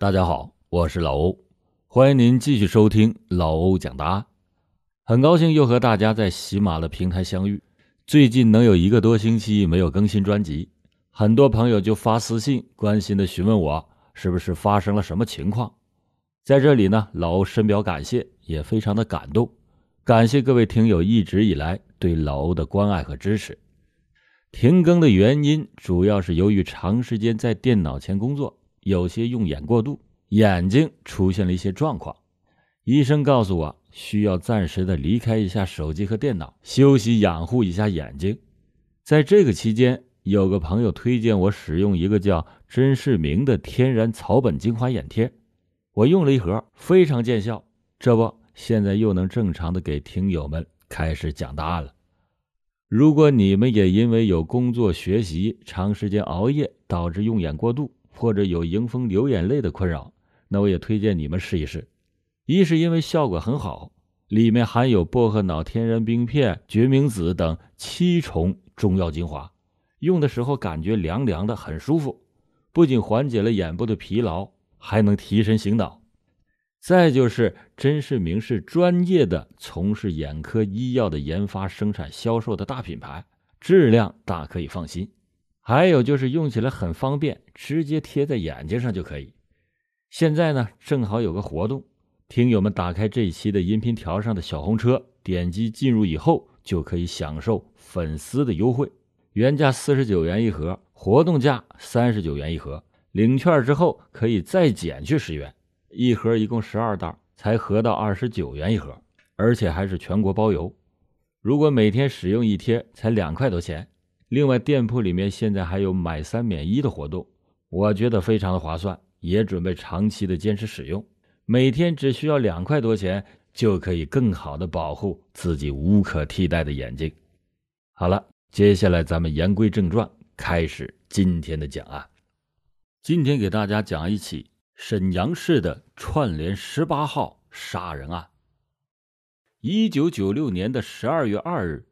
大家好，我是老欧，欢迎您继续收听老欧讲答案。很高兴又和大家在喜马的平台相遇。最近能有一个多星期没有更新专辑，很多朋友就发私信关心的询问我是不是发生了什么情况。在这里呢，老欧深表感谢，也非常的感动，感谢各位听友一直以来对老欧的关爱和支持。停更的原因主要是由于长时间在电脑前工作，有些用眼过度，眼睛出现了一些状况。医生告诉我需要暂时的离开一下手机和电脑，休息养护一下眼睛。在这个期间，有个朋友推荐我使用一个叫真视明的天然草本精华眼贴，我用了一盒，非常见效。这不，现在又能正常的给听友们开始讲答案了。如果你们也因为有工作、学习、长时间熬夜导致用眼过度，或者有迎风流眼泪的困扰，那我也推荐你们试一试。一是因为效果很好，里面含有薄荷脑天然冰片、决明子等七重中药精华，用的时候感觉凉凉的，很舒服，不仅缓解了眼部的疲劳，还能提神醒脑。再就是真视明是专业的从事眼科医药的研发、生产、销售的大品牌，质量大可以放心。还有就是用起来很方便，直接贴在眼睛上就可以。现在呢，正好有个活动，听友们打开这一期的音频条上的小红车，点击进入以后，就可以享受粉丝的优惠，原价四十九元一盒，活动价三十九元一盒，领券之后可以再减去十元。一盒一共十二袋，才合到二十九元一盒，而且还是全国包邮。如果每天使用一贴，才两块多钱。另外，店铺里面现在还有买三免一的活动，我觉得非常的划算，也准备长期的坚持使用。每天只需要两块多钱，就可以更好的保护自己无可替代的眼睛。好了，接下来咱们言归正传，开始今天的讲案。今天给大家讲一起。沈阳市的串联十八号杀人案。一九九六年的十二月二日，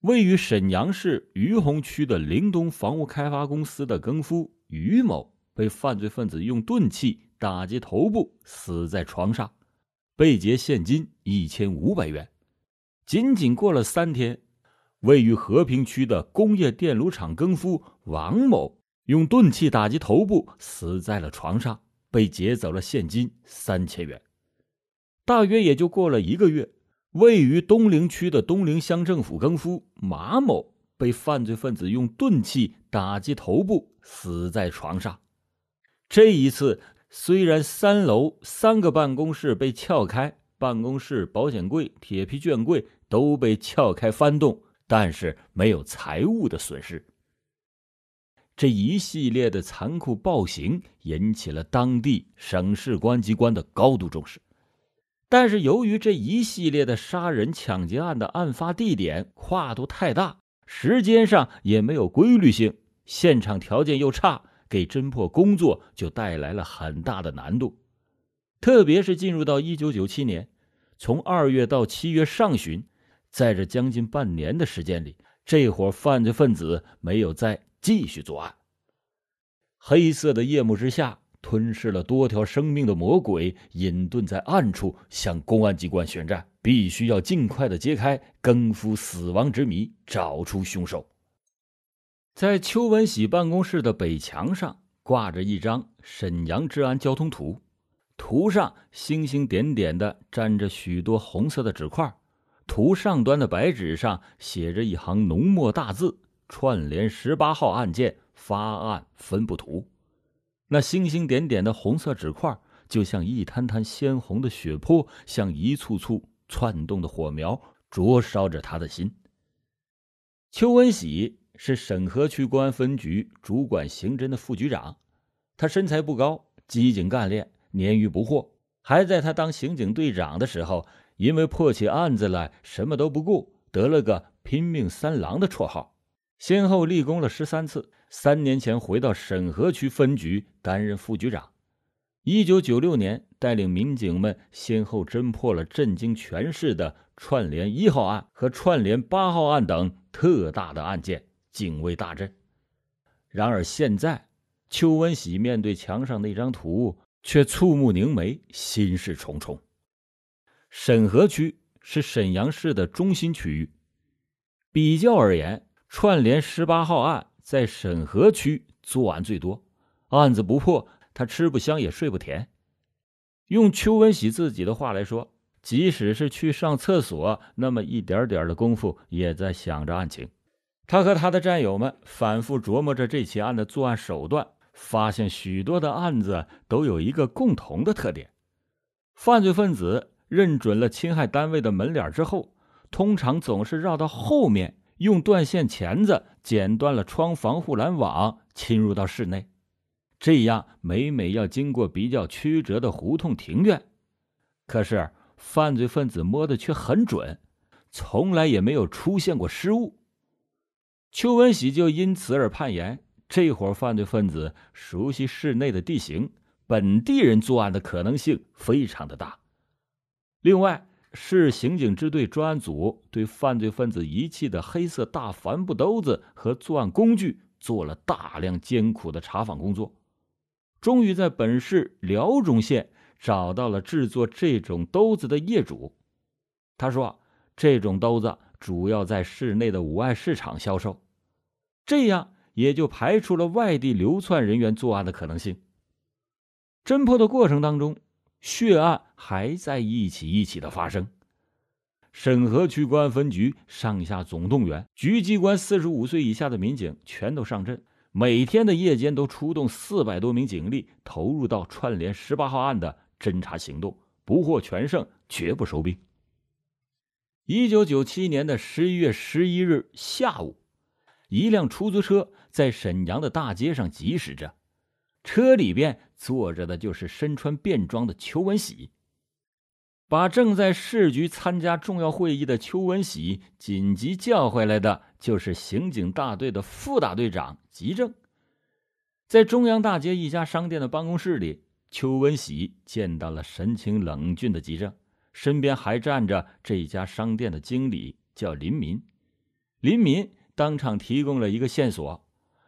位于沈阳市于洪区的灵东房屋开发公司的更夫于某被犯罪分子用钝器打击头部，死在床上，被劫现金一千五百元。仅仅过了三天，位于和平区的工业电炉厂更夫王某用钝器打击头部，死在了床上。被劫走了现金三千元，大约也就过了一个月，位于东陵区的东陵乡政府更夫马某被犯罪分子用钝器打击头部，死在床上。这一次，虽然三楼三个办公室被撬开，办公室、保险柜、铁皮卷柜都被撬开翻动，但是没有财物的损失。这一系列的残酷暴行引起了当地省市公安机关的高度重视，但是由于这一系列的杀人抢劫案的案发地点跨度太大，时间上也没有规律性，现场条件又差，给侦破工作就带来了很大的难度。特别是进入到一九九七年，从二月到七月上旬，在这将近半年的时间里，这伙犯罪分子没有再。继续作案。黑色的夜幕之下，吞噬了多条生命的魔鬼隐遁在暗处，向公安机关宣战，必须要尽快的揭开更夫死亡之谜，找出凶手。在邱文喜办公室的北墙上挂着一张沈阳治安交通图，图上星星点点的粘着许多红色的纸块，图上端的白纸上写着一行浓墨大字。串联十八号案件发案分布图，那星星点点的红色纸块，就像一滩滩鲜红的血泊，像一簇簇窜动的火苗，灼烧着他的心。邱文喜是沈河区公安分局主管刑侦的副局长，他身材不高，机警干练，年逾不惑，还在他当刑警队长的时候，因为破起案子来什么都不顾，得了个“拼命三郎”的绰号。先后立功了十三次。三年前回到沈河区分局担任副局长。一九九六年，带领民警们先后侦破了震惊全市的串联一号案和串联八号案等特大的案件，警卫大振。然而现在，邱文喜面对墙上那张图，却触目凝眉，心事重重。沈河区是沈阳市的中心区域，比较而言，串联十八号案在沈河区作案最多，案子不破，他吃不香也睡不甜。用邱文喜自己的话来说，即使是去上厕所，那么一点点的功夫也在想着案情。他和他的战友们反复琢磨着这起案的作案手段，发现许多的案子都有一个共同的特点：犯罪分子认准了侵害单位的门脸之后，通常总是绕到后面，用断线钳子剪断了窗防护栏网，侵入到室内。这样每每要经过比较曲折的胡同庭院，可是犯罪分子摸的却很准，从来也没有出现过失误。邱文喜就因此而判言：这伙犯罪分子熟悉室内的地形，本地人作案的可能性非常的大。另外，市刑警支队专案组对犯罪分子遗弃的黑色大帆布兜子和作案工具做了大量艰苦的查访工作。终于在本市辽中县找到了制作这种兜子的业主。他说：“啊这种兜子主要在市内的五爱市场销售，这样也就排除了外地流窜人员作案的可能性。”侦破的过程当中，血案还在一起一起的发生。沈河区公安分局上下总动员，局机关四十五岁以下的民警全都上阵。每天的夜间都出动四百多名警力，投入到串联十八号案的侦查行动，不获全胜绝不收兵。一九九七年的十一月十一日下午，一辆出租车在沈阳的大街上疾驶着，车里边坐着的就是身穿便装的邱文喜。把正在市局参加重要会议的邱文喜紧急叫回来的，就是刑警大队的副大队长吉正。在中央大街一家商店的办公室里，邱文喜见到了神情冷峻的吉正，身边还站着这家商店的经理，叫林民。林民当场提供了一个线索，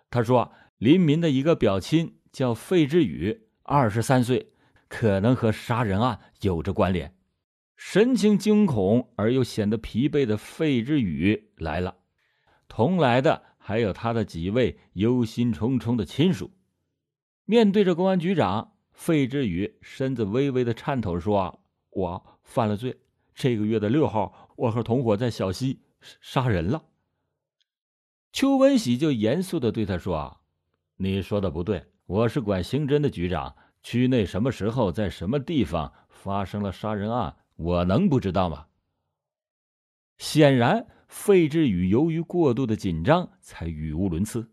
他说：“林民的一个表亲叫费志宇，二十三岁，可能和杀人案有着关联。”神情惊恐而又显得疲惫的费之宇来了，同来的还有他的几位忧心忡忡的亲属。面对着公安局长，费之宇身子微微的颤抖，说：“我犯了罪。这个月的六号，我和同伙在小溪杀人了。”邱文喜就严肃的对他说：“你说的不对，我是管刑侦的局长，区内什么时候在什么地方发生了杀人案？”我能不知道吗？显然，费志宇由于过度的紧张，才语无伦次。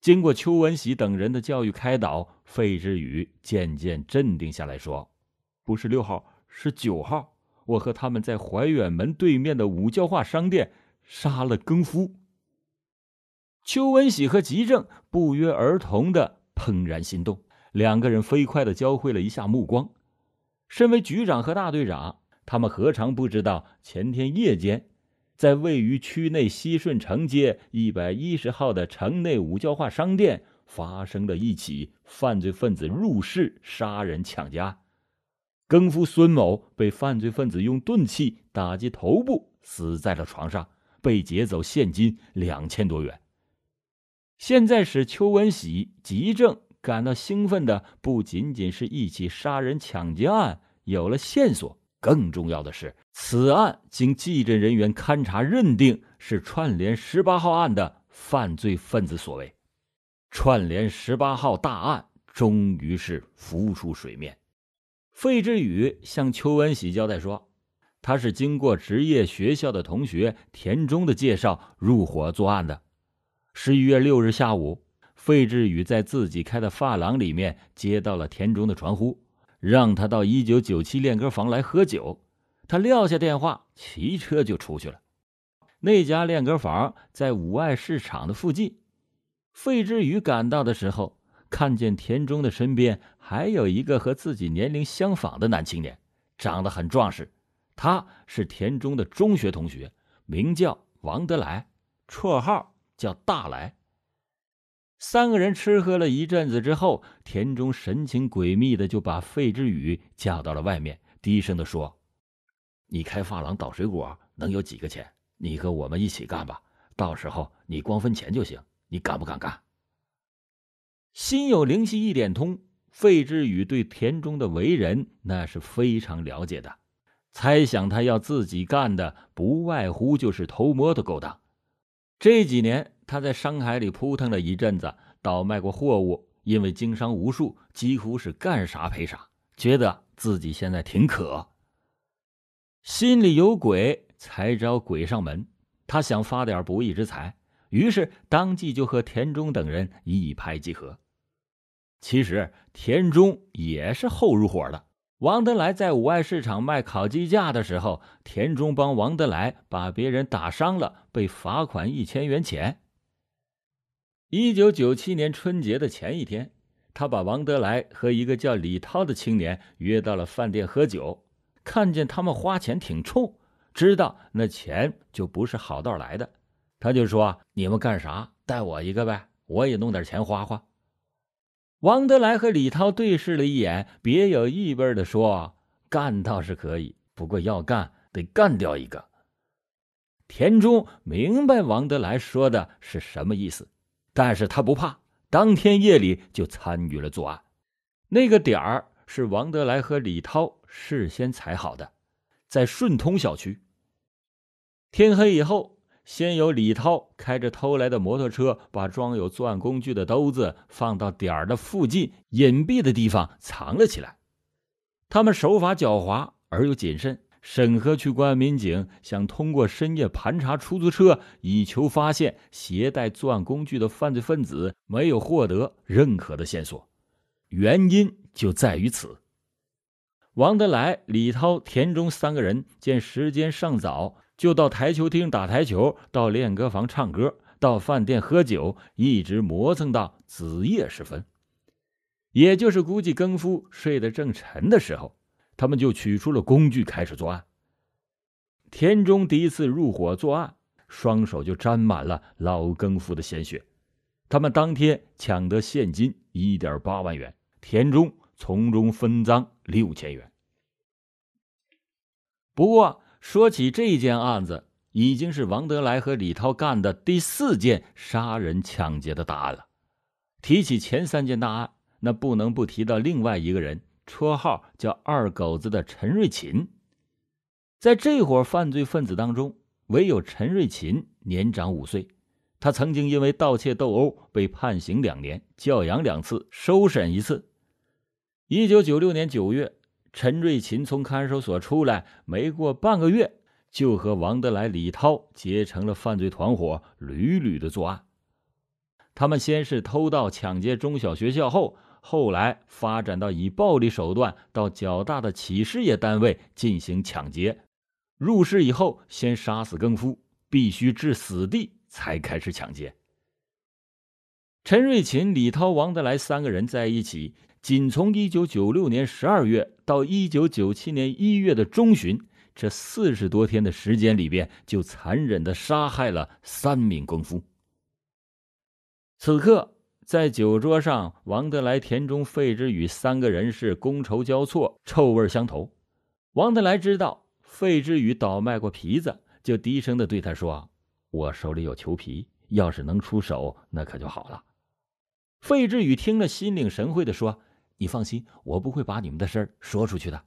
经过邱文喜等人的教育开导，费志宇渐渐镇定下来，说：“不是六号，是九号。我和他们在怀远门对面的五教化商店杀了更夫。”邱文喜和吉正不约而同的怦然心动，两个人飞快的交汇了一下目光。身为局长和大队长。他们何尝不知道，前天夜间，在位于区内西顺城街一百一十号的城内五教化商店发生了一起犯罪分子入室杀人抢劫案。更夫孙某被犯罪分子用钝器打击头部，死在了床上，被劫走现金两千多元。现在使邱文喜、吉正感到兴奋的，不仅仅是一起杀人抢劫案有了线索。更重要的是，此案经技侦人员勘查认定是串联十八号案的犯罪分子所为，串联十八号大案终于是浮出水面。费志宇向邱文喜交代说，他是经过职业学校的同学田中的介绍入伙作案的。十一月六日下午，费志宇在自己开的发廊里面接到了田中的传呼。让他到一九九七练歌房来喝酒，他撂下电话，骑车就出去了。那家练歌房在五爱市场的附近。费之宇赶到的时候，看见田中的身边还有一个和自己年龄相仿的男青年，长得很壮实。他是田中的中学同学，名叫王德来，绰号叫大来。三个人吃喝了一阵子之后，田中神情诡秘的就把费之宇叫到了外面，低声的说：“你开发廊倒水果能有几个钱？你和我们一起干吧，到时候你光分钱就行。你敢不敢干？”心有灵犀一点通，费之宇对田中的为人那是非常了解的，猜想他要自己干的不外乎就是偷摸的勾当。这几年。他在商海里扑腾了一阵子，倒卖过货物，因为经商无数，几乎是干啥赔啥，觉得自己现在挺可。心里有鬼才招鬼上门，他想发点不义之财，于是当即就和田中等人一拍即合。其实田中也是后入伙的。王德来在五爱市场卖烤鸡架的时候，田中帮王德来把别人打伤了，被罚款一千元钱。一九九七年春节的前一天，他把王德来和一个叫李涛的青年约到了饭店喝酒。看见他们花钱挺冲，知道那钱就不是好道来的，他就说：“你们干啥？带我一个呗，我也弄点钱花花。”王德来和李涛对视了一眼，别有意味的说：“干倒是可以，不过要干得干掉一个。”田中明白王德来说的是什么意思。但是他不怕，当天夜里就参与了作案。那个点儿是王德来和李涛事先踩好的，在顺通小区。天黑以后，先由李涛开着偷来的摩托车，把装有作案工具的兜子放到点儿的附近隐蔽的地方藏了起来。他们手法狡猾而又谨慎。沈河区公安民警想通过深夜盘查出租车，以求发现携带作案工具的犯罪分子，没有获得任何的线索。原因就在于此。王德来、李涛、田中三个人见时间尚早，就到台球厅打台球，到练歌房唱歌，到饭店喝酒，一直磨蹭到子夜时分，也就是估计更夫睡得正沉的时候。他们就取出了工具，开始作案。田中第一次入伙作案，双手就沾满了老更夫的鲜血。他们当天抢得现金一点八万元，田中从中分赃六千元。不过，说起这件案子，已经是王德来和李涛干的第四件杀人抢劫的大案了。提起前三件大案，那不能不提到另外一个人。绰号叫二狗子的陈瑞琴，在这伙犯罪分子当中，唯有陈瑞琴年长五岁。他曾经因为盗窃斗殴被判刑两年，教养两次，收审一次。一九九六年九月，陈瑞琴从看守所出来，没过半个月，就和王德来、李涛结成了犯罪团伙，屡屡的作案。他们先是偷盗、抢劫中小学校后。后后来发展到以暴力手段到较大的企事业单位进行抢劫，入室以后先杀死更夫，必须致死地才开始抢劫。陈瑞琴、李涛、王德来三个人在一起，仅从一九九六年十二月到一九九七年一月的中旬，这四十多天的时间里边，就残忍的杀害了三名更夫。此刻。在酒桌上，王德来、田中、费之宇三个人是觥筹交错，臭味相投。王德来知道费之宇倒卖过皮子，就低声的对他说：“我手里有裘皮，要是能出手，那可就好了。”费之宇听了，心领神会的说：“你放心，我不会把你们的事儿说出去的。”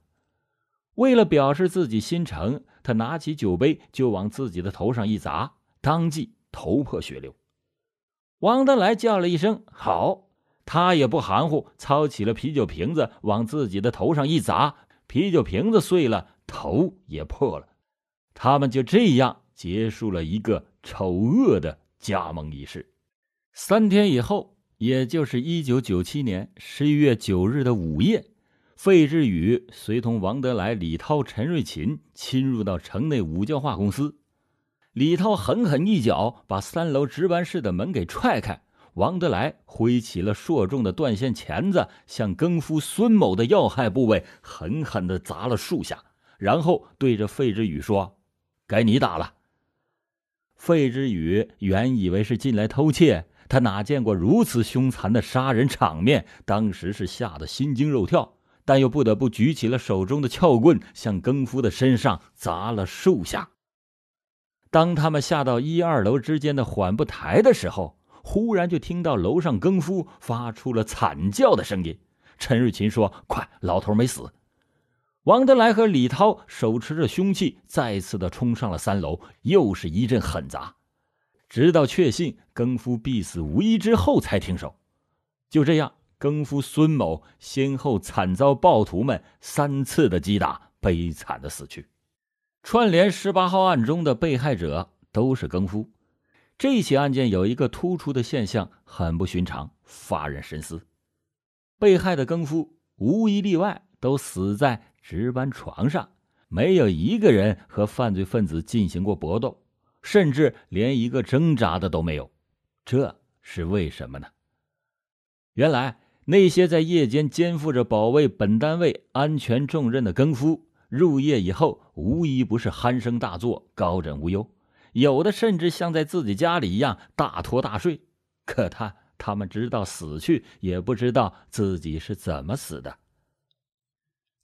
为了表示自己心诚，他拿起酒杯就往自己的头上一砸，当即头破血流。王德来叫了一声“好”，他也不含糊，操起了啤酒瓶子往自己的头上一砸，啤酒瓶子碎了，头也破了。他们就这样结束了一个丑恶的加盟仪式。三天以后，也就是一九九七年十一月九日的午夜，费志宇随同王德来、李涛、陈瑞琴侵入到城内五教化公司。李涛狠狠一脚把三楼值班室的门给踹开，王德来挥起了硕重的断线钳子，向更夫孙某的要害部位狠狠的砸了数下，然后对着费之宇说：“该你打了。”费之宇原以为是进来偷窃，他哪见过如此凶残的杀人场面？当时是吓得心惊肉跳，但又不得不举起了手中的撬棍，向更夫的身上砸了数下。当他们下到一二楼之间的缓步台的时候，忽然就听到楼上更夫发出了惨叫的声音。陈瑞琴说：“快，老头没死。”王德来和李涛手持着凶器，再次的冲上了三楼，又是一阵狠砸。直到确信更夫必死无疑之后，才停手。就这样，更夫孙某先后惨遭暴徒们三次的击打，悲惨的死去。串联十八号案中的被害者都是更夫。这起案件有一个突出的现象，很不寻常，发人深思。被害的更夫无一例外都死在值班床上，没有一个人和犯罪分子进行过搏斗。甚至连一个挣扎的都没有，这是为什么呢？原来那些在夜间肩负着保卫本单位安全重任的更夫，入夜以后无一不是鼾声大作、高枕无忧，有的甚至像在自己家里一样大拖大睡。可他他们直到死去，也不知道自己是怎么死的。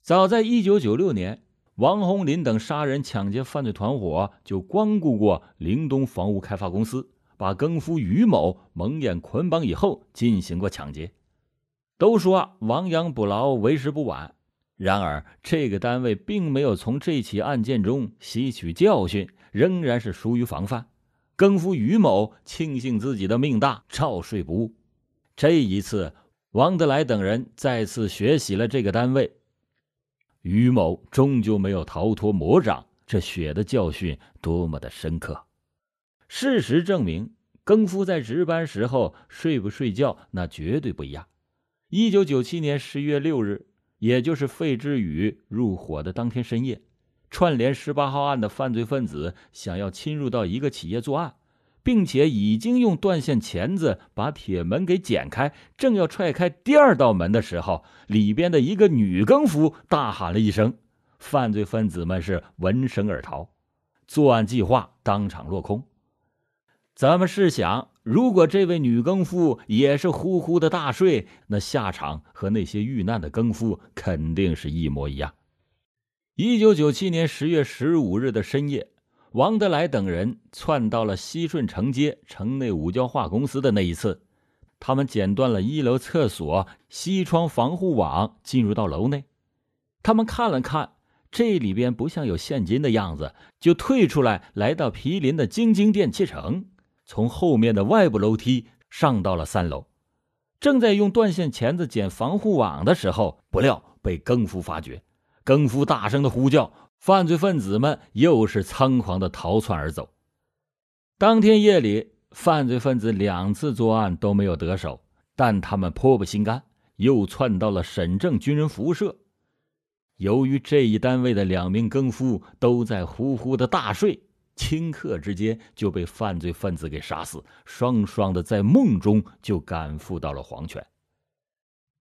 早在一九九六年。王红林等杀人、抢劫犯罪团伙就光顾过灵东房屋开发公司，把更夫于某蒙眼捆绑以后进行过抢劫。都说亡羊补牢，为时不晚。然而，这个单位并没有从这起案件中吸取教训，仍然是疏于防范。更夫于某庆幸自己的命大，照睡不误。这一次，王德来等人再次学习了这个单位。于某终究没有逃脱魔掌，这血的教训多么的深刻！事实证明，更夫在值班时候睡不睡觉那绝对不一样。一九九七年十月六日，也就是费志宇入伙的当天深夜，串联十八号案的犯罪分子想要侵入到一个企业作案。并且已经用断线钳子把铁门给剪开，正要踹开第二道门的时候，里边的一个女更夫大喊了一声，犯罪分子们是闻声而逃，作案计划当场落空。咱们试想，如果这位女更夫也是呼呼的大睡，那下场和那些遇难的更夫肯定是一模一样。一九九七年十月十五日的深夜。王德来等人窜到了西顺城街城内五交化公司的那一次，他们剪断了一楼厕所西窗防护网，进入到楼内。他们看了看，这里边不像有现金的样子，就退出来，来到毗邻的京津电器城，从后面的外部楼梯上到了三楼。正在用断线钳子剪防护网的时候，不料被更夫发觉，更夫大声的呼叫。犯罪分子们又是仓皇的逃窜而走。当天夜里，犯罪分子两次作案都没有得手，但他们颇不心甘，又窜到了沈正军人服务社。由于这一单位的两名更夫都在呼呼的大睡，顷刻之间就被犯罪分子给杀死，双双的在梦中就赶赴到了黄泉。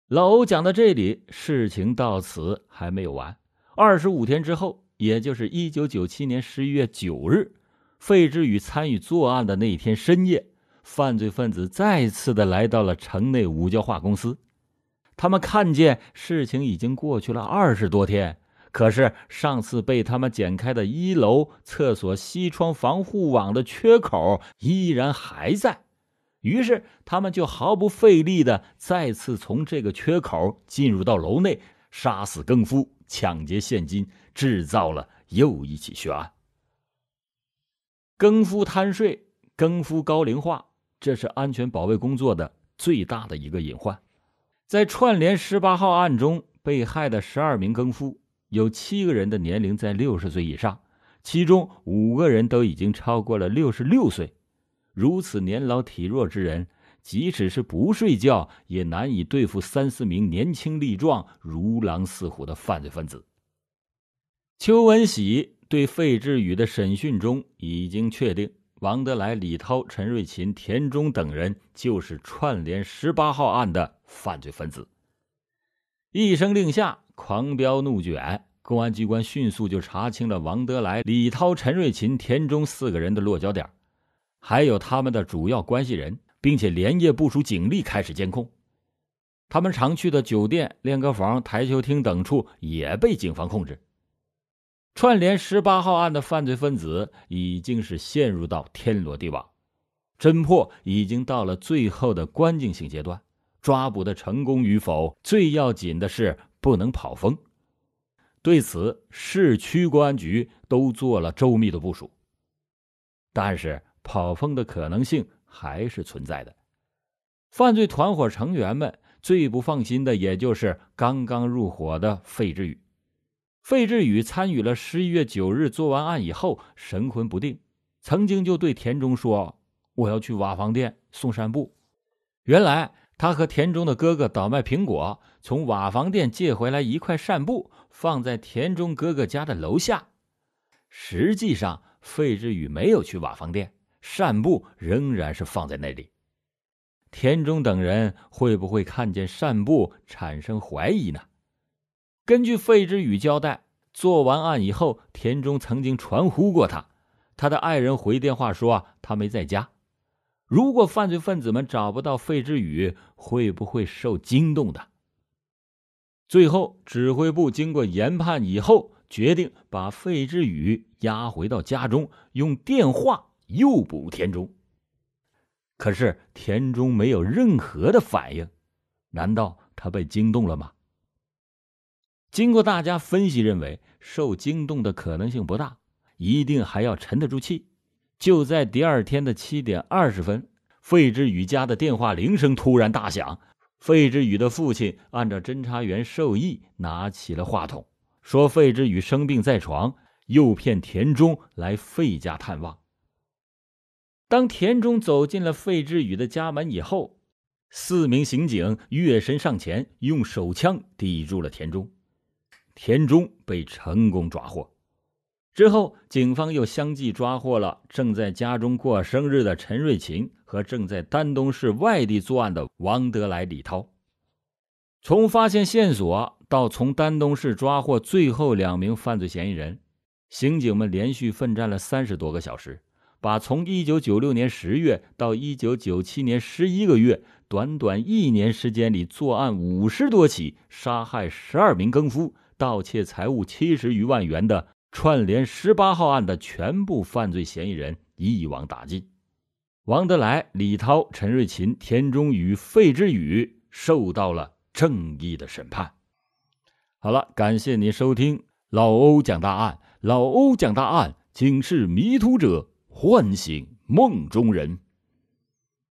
老欧讲到这里，事情到此还没有完。二十五天之后，也就是一九九七年十一月九日，费志宇参与作案的那一天深夜，犯罪分子再次的来到了城内五交化公司。他们看见事情已经过去了二十多天，可是上次被他们剪开的一楼厕所西窗防护网的缺口依然还在。于是，他们就毫不费力的再次从这个缺口进入到楼内，杀死更夫。抢劫现金，制造了又一起血案。更夫贪睡，更夫高龄化，这是安全保卫工作的最大的一个隐患。在串联十八号案中，被害的十二名更夫，有七个人的年龄在六十岁以上，其中五个人都已经超过了六十六岁。如此年老体弱之人。即使是不睡觉，也难以对付三四名年轻力壮、如狼似虎的犯罪分子。邱文喜对费志宇的审讯中已经确定，王德来、李涛、陈瑞琴、田中等人就是串联十八号案的犯罪分子。一声令下，狂飙怒卷，公安机关迅速就查清了王德来、李涛、陈瑞琴、田中四个人的落脚点，还有他们的主要关系人。并且连夜部署警力开始监控。他们常去的酒店、练歌房、台球厅等处也被警方控制。串联十八号案的犯罪分子已经是陷入到天罗地网，侦破已经到了最后的关键性阶段。抓捕的成功与否，最要紧的是不能跑风。对此，市区公安局都做了周密的部署。但是，跑风的可能性还是存在的。犯罪团伙成员们最不放心的，也就是刚刚入伙的费志宇。费志宇参与了十一月九日作完案以后，神魂不定，曾经就对田中说：“我要去瓦房店送扇布。”原来。他和田中的哥哥倒卖苹果，从瓦房店借回来一块扇布，放在田中哥哥家的楼下。实际上，费志宇没有去瓦房店，扇布仍然是放在那里。田中等人会不会看见扇布产生怀疑呢？根据费志宇交代，做完案以后，田中曾经传呼过他，他的爱人回电话说他没在家。如果犯罪分子们找不到费志宇，会不会受惊动的？最后，指挥部经过研判以后，决定把费志宇押回到家中，用电话诱捕田中。可是田中没有任何的反应，难道他被惊动了吗？经过大家分析，认为受惊动的可能性不大，一定还要沉得住气。就在第二天的七点二十分，费志宇家的电话铃声突然大响。费志宇的父亲按照侦查员授意拿起了话筒，说：“费志宇生病在床，诱骗田中来费家探望。”当田中走进了费志宇的家门以后，四名刑警跃身上前，用手枪抵住了田中，田中被成功抓获。之后，警方又相继抓获了正在家中过生日的陈瑞琴和正在丹东市外地作案的王德来、李涛。从发现线索到从丹东市抓获最后两名犯罪嫌疑人，刑警们连续奋战了三十多个小时，把从一九九六年十月到一九九七年十一个月短短一年时间里作案五十多起，杀害十二名更夫，盗窃财物七十余万元的。串联十八号案的全部犯罪嫌疑人一网打尽，王德来、李涛、陈瑞琴、田中与费之宇受到了正义的审判。好了，感谢您收听老欧讲大案。老欧讲大案，警示迷途者，唤醒梦中人。